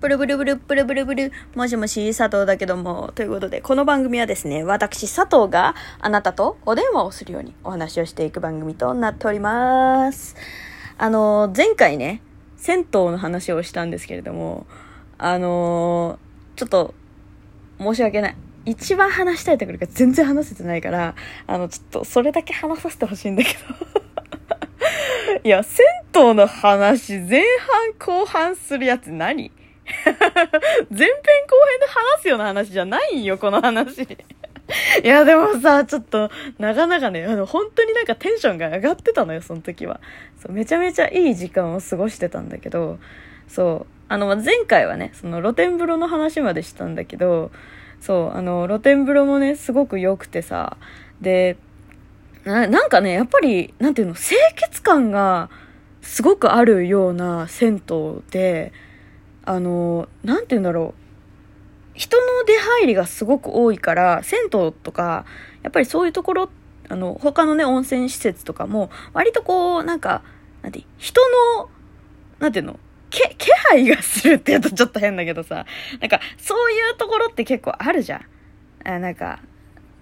ブルブルブルブルブルブル、もしもし、佐藤だけども、ということで、この番組はですね、私、佐藤があなたとお電話をするようにお話をしていく番組となっております。あの、前回ね、銭湯の話をしたんですけれども、あの、ちょっと、申し訳ない。一番話したいところが全然話せてないから、あの、ちょっと、それだけ話させてほしいんだけど。いや、銭湯の話、前半後半するやつ何？前編後編で話すような話じゃないんよ、この話。いや、でもさ、ちょっと、なかなかね、あの、本当になんかテンションが上がってたのよ、その時は。そう、めちゃめちゃいい時間を過ごしてたんだけど、そう、あの、前回はね、その露天風呂の話までしたんだけど、そう、あの、露天風呂もね、すごく良くてさ、で、ななんかね、やっぱり、なんていうの、清潔感がすごくあるような銭湯で、あの、なんて言うんだろう。人の出入りがすごく多いから、銭湯とか、やっぱりそういうところ、あの、他のね、温泉施設とかも、割とこう、なんか、なんて、人の、なんていうのけ、気配がするって言うとちょっと変だけどさ、なんか、そういうところって結構あるじゃん。あなんか、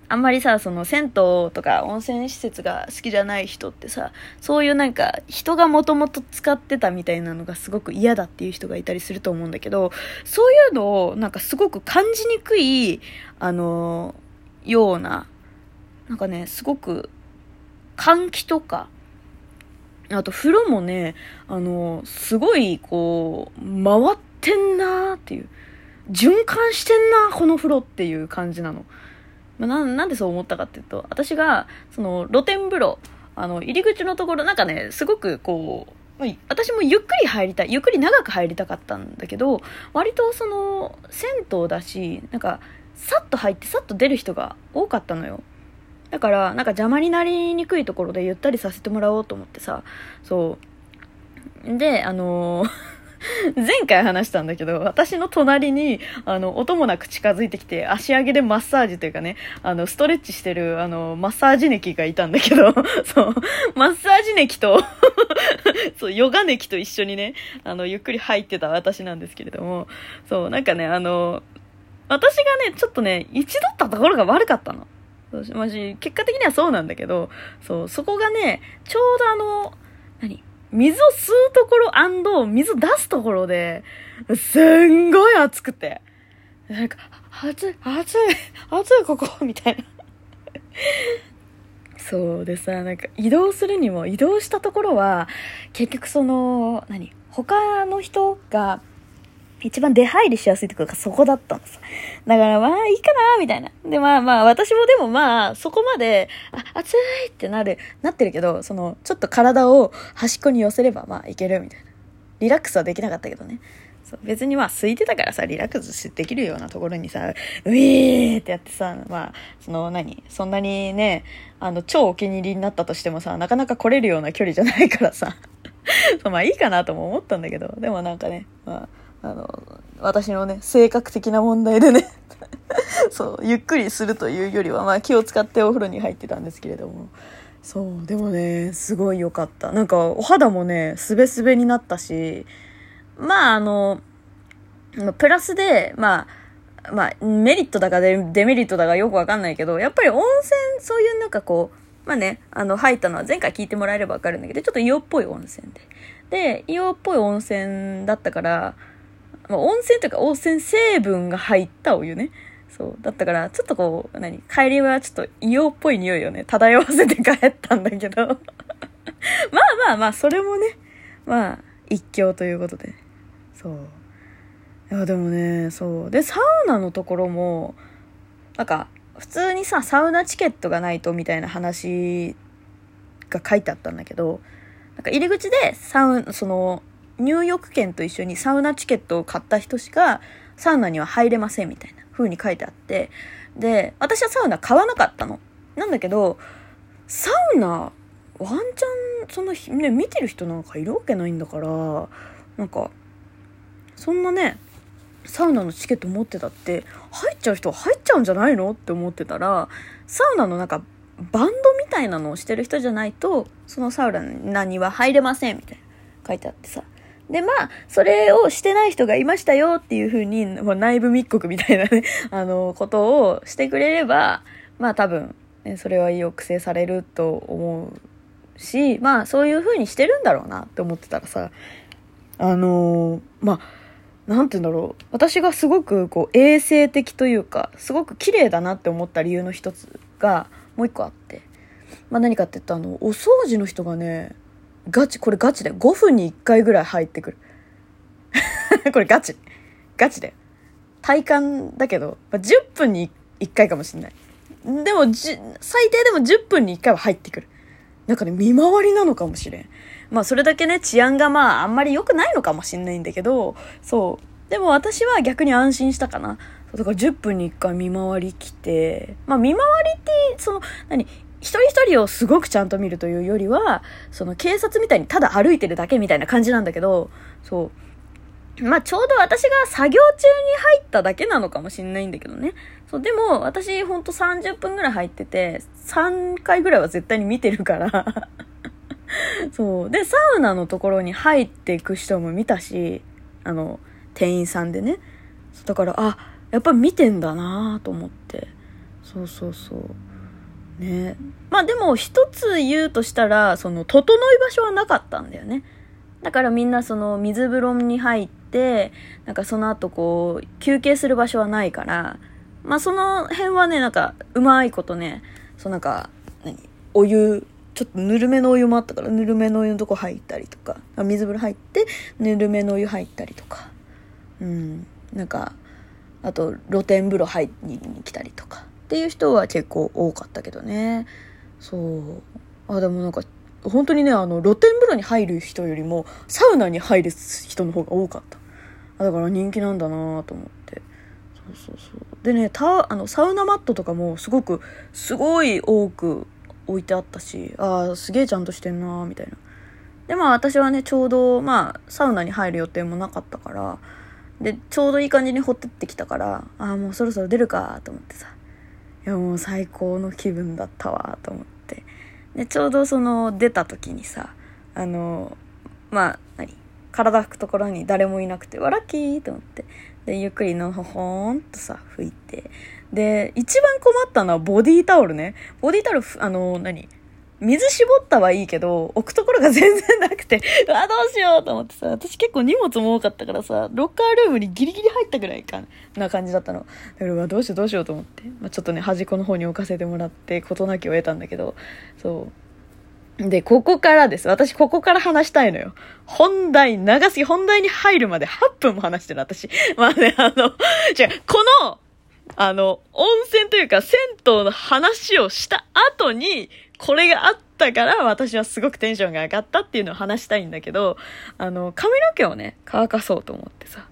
あんまりさ、その銭湯とか温泉施設が好きじゃない人ってさ、そういうなんか人がもともと使ってたみたいなのがすごく嫌だっていう人がいたりすると思うんだけど、そういうのをなんかすごく感じにくい、あの、ような、なんかね、すごく換気とか、あと風呂もね、あの、すごいこう、回ってんなーっていう、循環してんなこの風呂っていう感じなの。ま、ななんでそう思ったかっていうと私がその露天風呂あの入り口のところなんかねすごくこう、私もゆっくり入りたいゆっくり長く入りたかったんだけど割とその銭湯だしなんかさっと入ってさっと出る人が多かったのよ。だからなんか邪魔になりにくいところでゆったりさせてもらおうと思ってさ。そう。であのー前回話したんだけど、私の隣に、あの、音もなく近づいてきて、足上げでマッサージというかね、あの、ストレッチしてる、あの、マッサージネキがいたんだけど、そう、マッサージネキと そう、ヨガネキと一緒にね、あの、ゆっくり入ってた私なんですけれども、そう、なんかね、あの、私がね、ちょっとね、一度ったところが悪かったの。マジ、結果的にはそうなんだけど、そう、そこがね、ちょうどあの、何？水を吸うところ水出すところで、すんごい暑くて。なんか、暑い、暑い、暑いここみたいな。そうでさ、なんか移動するにも移動したところは、結局その、何？他の人が一番出入りしやすいところがそこだったのさ。だからまあいいかなみたいな。でまあまあ私もでもまあそこまで、あ、暑いってなる、なってるけど、そのちょっと体を端っこに寄せればまあいけるみたいな。リラックスはできなかったけどね。そう別にまあ空いてたからさ、リラックスできるようなところにさ、ウィーってやってさ、まあ、その何そんなにね、あの、超お気に入りになったとしてもさ、なかなか来れるような距離じゃないからさ。まあいいかなとも思ったんだけど、でもなんかね、まあ、あの、私のね、性格的な問題でね そう、ゆっくりするというよりは、まあ気を使ってお風呂に入ってたんですけれども。そう、でもね、すごい良かった。なんか、お肌もね、すべすべになったし、まあ、あの、プラスで、まあ、まあ、メリットだかデメリットだかよくわかんないけど、やっぱり温泉、そういうなんかこう、まあね、あの、入ったのは前回聞いてもらえればわかるんだけど、ちょっと硫黄っぽい温泉で。で、硫黄っぽい温泉だったから、まあ、温泉というか温泉成分が入ったお湯ね。そう。だったから、ちょっとこう、何？帰りはちょっと硫黄っぽい匂いをね、漂わせて帰ったんだけど。まあまあまあ、それもね、まあ、一興ということで。そう。いや、でもね、そう。で、サウナのところも、なんか、普通にさ、サウナチケットがないとみたいな話が書いてあったんだけど、なんか入り口でサウナ、その、入浴券と一緒にサウナチケットを買った人しか、サウナには入れませんみたいな風に書いてあって、で、私はサウナ買わなかったの。なんだけど、サウナ、ワンチャン、その、ね、見てる人なんかいるわけないんだから、なんか、そんなね、サウナのチケット持ってたって入っちゃう人は入っちゃうんじゃないのって思ってたらサウナのなんかバンドみたいなのをしてる人じゃないとそのサウナには入れませんみたいな書いてあってさで、まあ、それをしてない人がいましたよっていうふうに、もう内部密告みたいなね、あの、ことをしてくれれば、まあ多分、ね、それは抑制されると思うし、まあそういうふうにしてるんだろうなって思ってたらさ、あのー、まあ、なんて言うんだろう。私がすごくこう衛生的というか、すごく綺麗だなって思った理由の一つがもう一個あって。まあ何かって言った、あの、お掃除の人がね、ガチ、これガチで5分に1回ぐらい入ってくる。これガチ。ガチで。体感だけど、まあ、10分に1回かもしんない。でも、最低でも10分に1回は入ってくる。なんかね、見回りなのかもしれん。まあ、それだけね、治安がまあ、あんまり良くないのかもしんないんだけど、そう。でも私は逆に安心したかな。だから10分に1回見回り来て、まあ、見回りって、その、何、一人一人をすごくちゃんと見るというよりは、その警察みたいにただ歩いてるだけみたいな感じなんだけど、そう。まあちょうど私が作業中に入っただけなのかもしんないんだけどね。そう、でも私ほんと30分ぐらい入ってて、3回ぐらいは絶対に見てるから そう。で、サウナのところに入っていく人も見たし、あの、店員さんでね。だから、あ、やっぱ見てんだなと思って。そうそうそう。ね。まあでも一つ言うとしたらその整い場所はなかったんだよね。だからみんなその水風呂に入ってなんかその後こう休憩する場所はないから。まあその辺はねなんかうまいことねそうなんか何？お湯ちょっとぬるめのお湯もあったからぬるめのお湯のとこ入ったりとか。水風呂入ってぬるめのお湯入ったりとか。うん。なんかあと露天風呂入りに来たりとか。っていう人は結構多かったけどね。そう。あでもなんか本当にねあの露天風呂に入る人よりもサウナに入る人の方が多かった。だから人気なんだなと思って。そうそうそう。でねたあのサウナマットとかもすごくすごい多く置いてあったしああすげえちゃんとしてんなみたいな。でまあ私はねちょうどまあサウナに入る予定もなかったからでちょうどいい感じに掘ってってきたからああもうそろそろ出るかと思ってさ。いやもう最高の気分だったわと思って。でちょうどその出た時にさあのまあ何？体拭くところに誰もいなくてわラッキーと思って。でゆっくりのほほーんとさ拭いて。で一番困ったのはボディータオルね。ボディータオルあの何？水絞ったはいいけど、置くところが全然なくて、あ、どうしようと思ってさ、私結構荷物も多かったからさ、ロッカールームにギリギリ入ったぐらいかな感じだったの。だから、どうしようどうしようと思って、まあ、ちょっとね、端っこの方に置かせてもらって、事なきを得たんだけど、そう。で、ここからです。私、ここから話したいのよ。本題、長すぎ、本題に入るまで8分も話してる、私。まあね、あの、じゃこの、あの、温泉というか、銭湯の話をした後に、これがあったから私はすごくテンションが上がったっていうのを話したいんだけど、あの、髪の毛をね、乾かそうと思ってさ。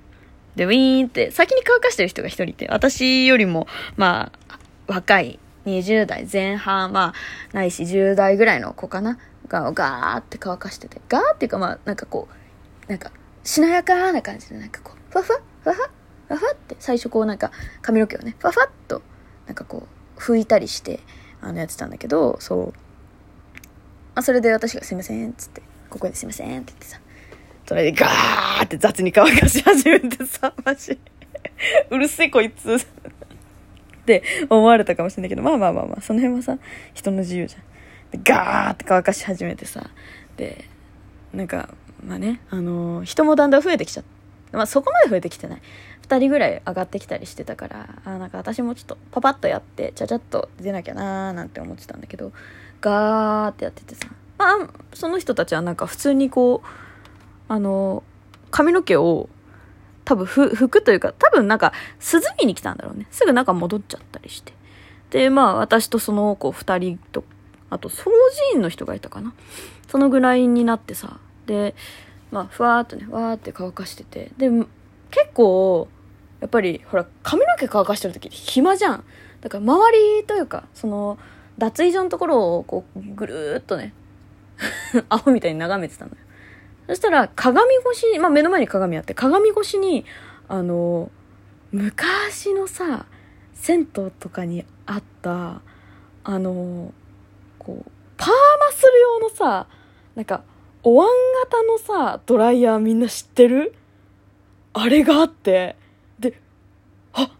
で、ウィーンって、先に乾かしてる人が一人いて、私よりも、まあ、若い20代前半、まあ、ないし10代ぐらいの子かな？が、ガーって乾かしてて、ガーっていうかまあ、なんかこう、なんか、しなやかな感じで、なんかこう、ふわふわ？ふわふわ？ふわふわって最初こうなんか髪の毛をね、ふわふわっと、なんかこう、拭いたりして、あのやってたんだけどそう。あそれで私が「すいません」っつって「ここですいません」って言ってさそれでガーって雑に乾かし始めてさ マジ。うるせえこいつ。って思われたかもしれないけどまあまあまあまあその辺はさ人の自由じゃん。でガーって乾かし始めてさでなんかまあねあのー、人もだんだん増えてきちゃってまあそこまで増えてきてない。2人ぐらい上がってきたりしてたからあなんか私もちょっとパパッとやってちゃちゃっと出なきゃなーなんて思ってたんだけどガーってやっててさ。まあその人たちはなんか普通にこうあの髪の毛を多分拭くというか多分なんか涼みに来たんだろうね。すぐなんか戻っちゃったりして。でまあ私とその子2人とあと掃除員の人がいたかな。そのぐらいになってさ。でまあふわーっとねわーって乾かしてて。で結構やっぱりほら髪の毛乾かしてる時って暇じゃん。だから周りというかその脱衣所のところをこうぐるーっとね アホみたいに眺めてたのよ。そしたら鏡越しに、まあ、目の前に鏡あって鏡越しにあの昔のさ銭湯とかにあったあのこうパーマする用のさなんかお椀型のさ、ドライヤーみんな知ってる？あれがあって、で、あ、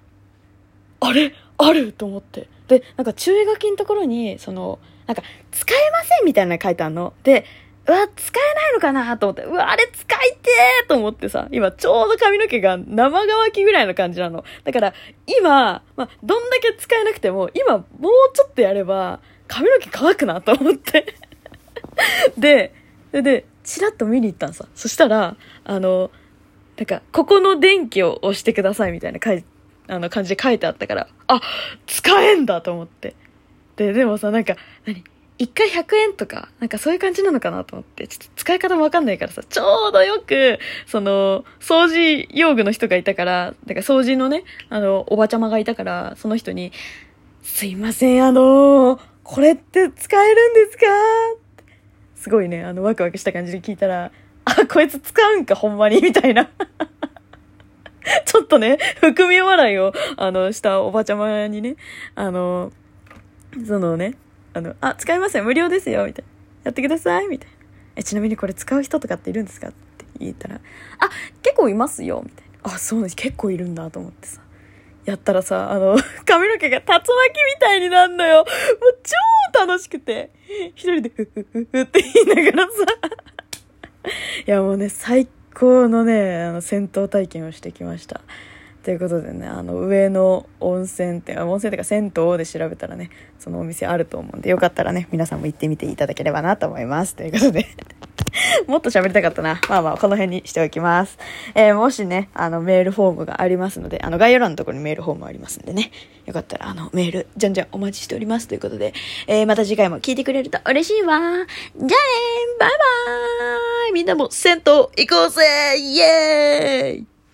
あれ、あると思って。で、なんか注意書きのところに、その、なんか、使えませんみたいなの書いてあるの。で、うわ、使えないのかなと思って、うわ、あれ使いてーと思ってさ、今ちょうど髪の毛が生乾きぐらいの感じなの。だから、今、まあ、どんだけ使えなくても、今もうちょっとやれば、髪の毛乾くなと思って。で、で、で、チラッと見に行ったんさ。そしたら、あの、なんか、ここの電気を押してくださいみたいな書いあの感じで書いてあったから、あ、使えんだと思って。で、でもさ、なんか、何一回100円とか、なんかそういう感じなのかなと思って、ちょっと使い方もわかんないからさ、ちょうどよく、その、掃除用具の人がいたから、だから掃除のね、あの、おばちゃまがいたから、その人に、すいません、あのこれって使えるんですか？すごいね、あの、ワクワクした感じで聞いたら、あ、こいつ使うんか、ほんまに、みたいな。ちょっとね、含み笑いを、あの、したおばちゃまにね、あの、そのね、あの、あ、使いますよ、無料ですよ、みたいな。やってください、みたいな。え、ちなみにこれ使う人とかっているんですかって言ったら、あ、結構いますよ、みたいな。あ、そうなんです、結構いるんだと思ってさ。やったらさ、あの、髪の毛が竜巻みたいになるのよ。もう超楽しくて。一人でふふふふって言いながらさ。いやもうね、最高のね、あの、戦闘体験をしてきました。ということでね、あの、上の温泉店、温泉店か銭湯で調べたらね、そのお店あると思うんで、よかったらね、皆さんも行ってみていただければなと思います。ということで。もっと喋りたかったな。まあまあ、この辺にしておきます。えーもしね、あの、メールフォームがありますので、あの、概要欄のところにメールフォームありますんでね。よかったら、あの、メール、じゃんじゃんお待ちしております。ということで、えーまた次回も聞いてくれると嬉しいわ。じゃあねバイバーイみんなも銭湯行こうぜイエーイ